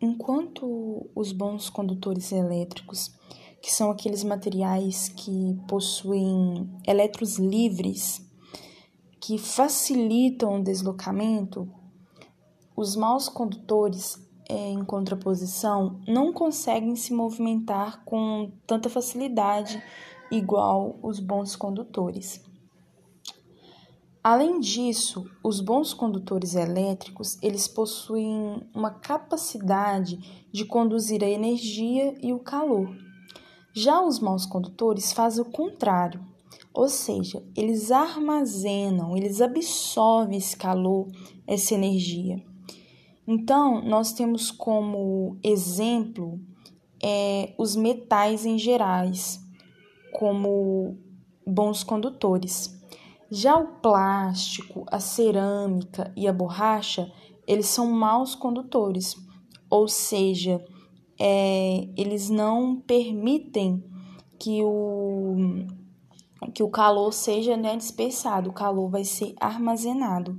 enquanto os bons condutores elétricos, que são aqueles materiais que possuem elétrons livres, que facilitam o deslocamento, os maus condutores, é, em contraposição, não conseguem se movimentar com tanta facilidade igual os bons condutores. Além disso, os bons condutores elétricos, eles possuem uma capacidade de conduzir a energia e o calor. Já os maus condutores fazem o contrário, ou seja, eles armazenam, eles absorvem esse calor, essa energia. Então, nós temos como exemplo é, os metais em gerais, como bons condutores. Já o plástico, a cerâmica e a borracha, eles são maus condutores, ou seja, é, eles não permitem que o, que o calor seja né, dispersado, o calor vai ser armazenado.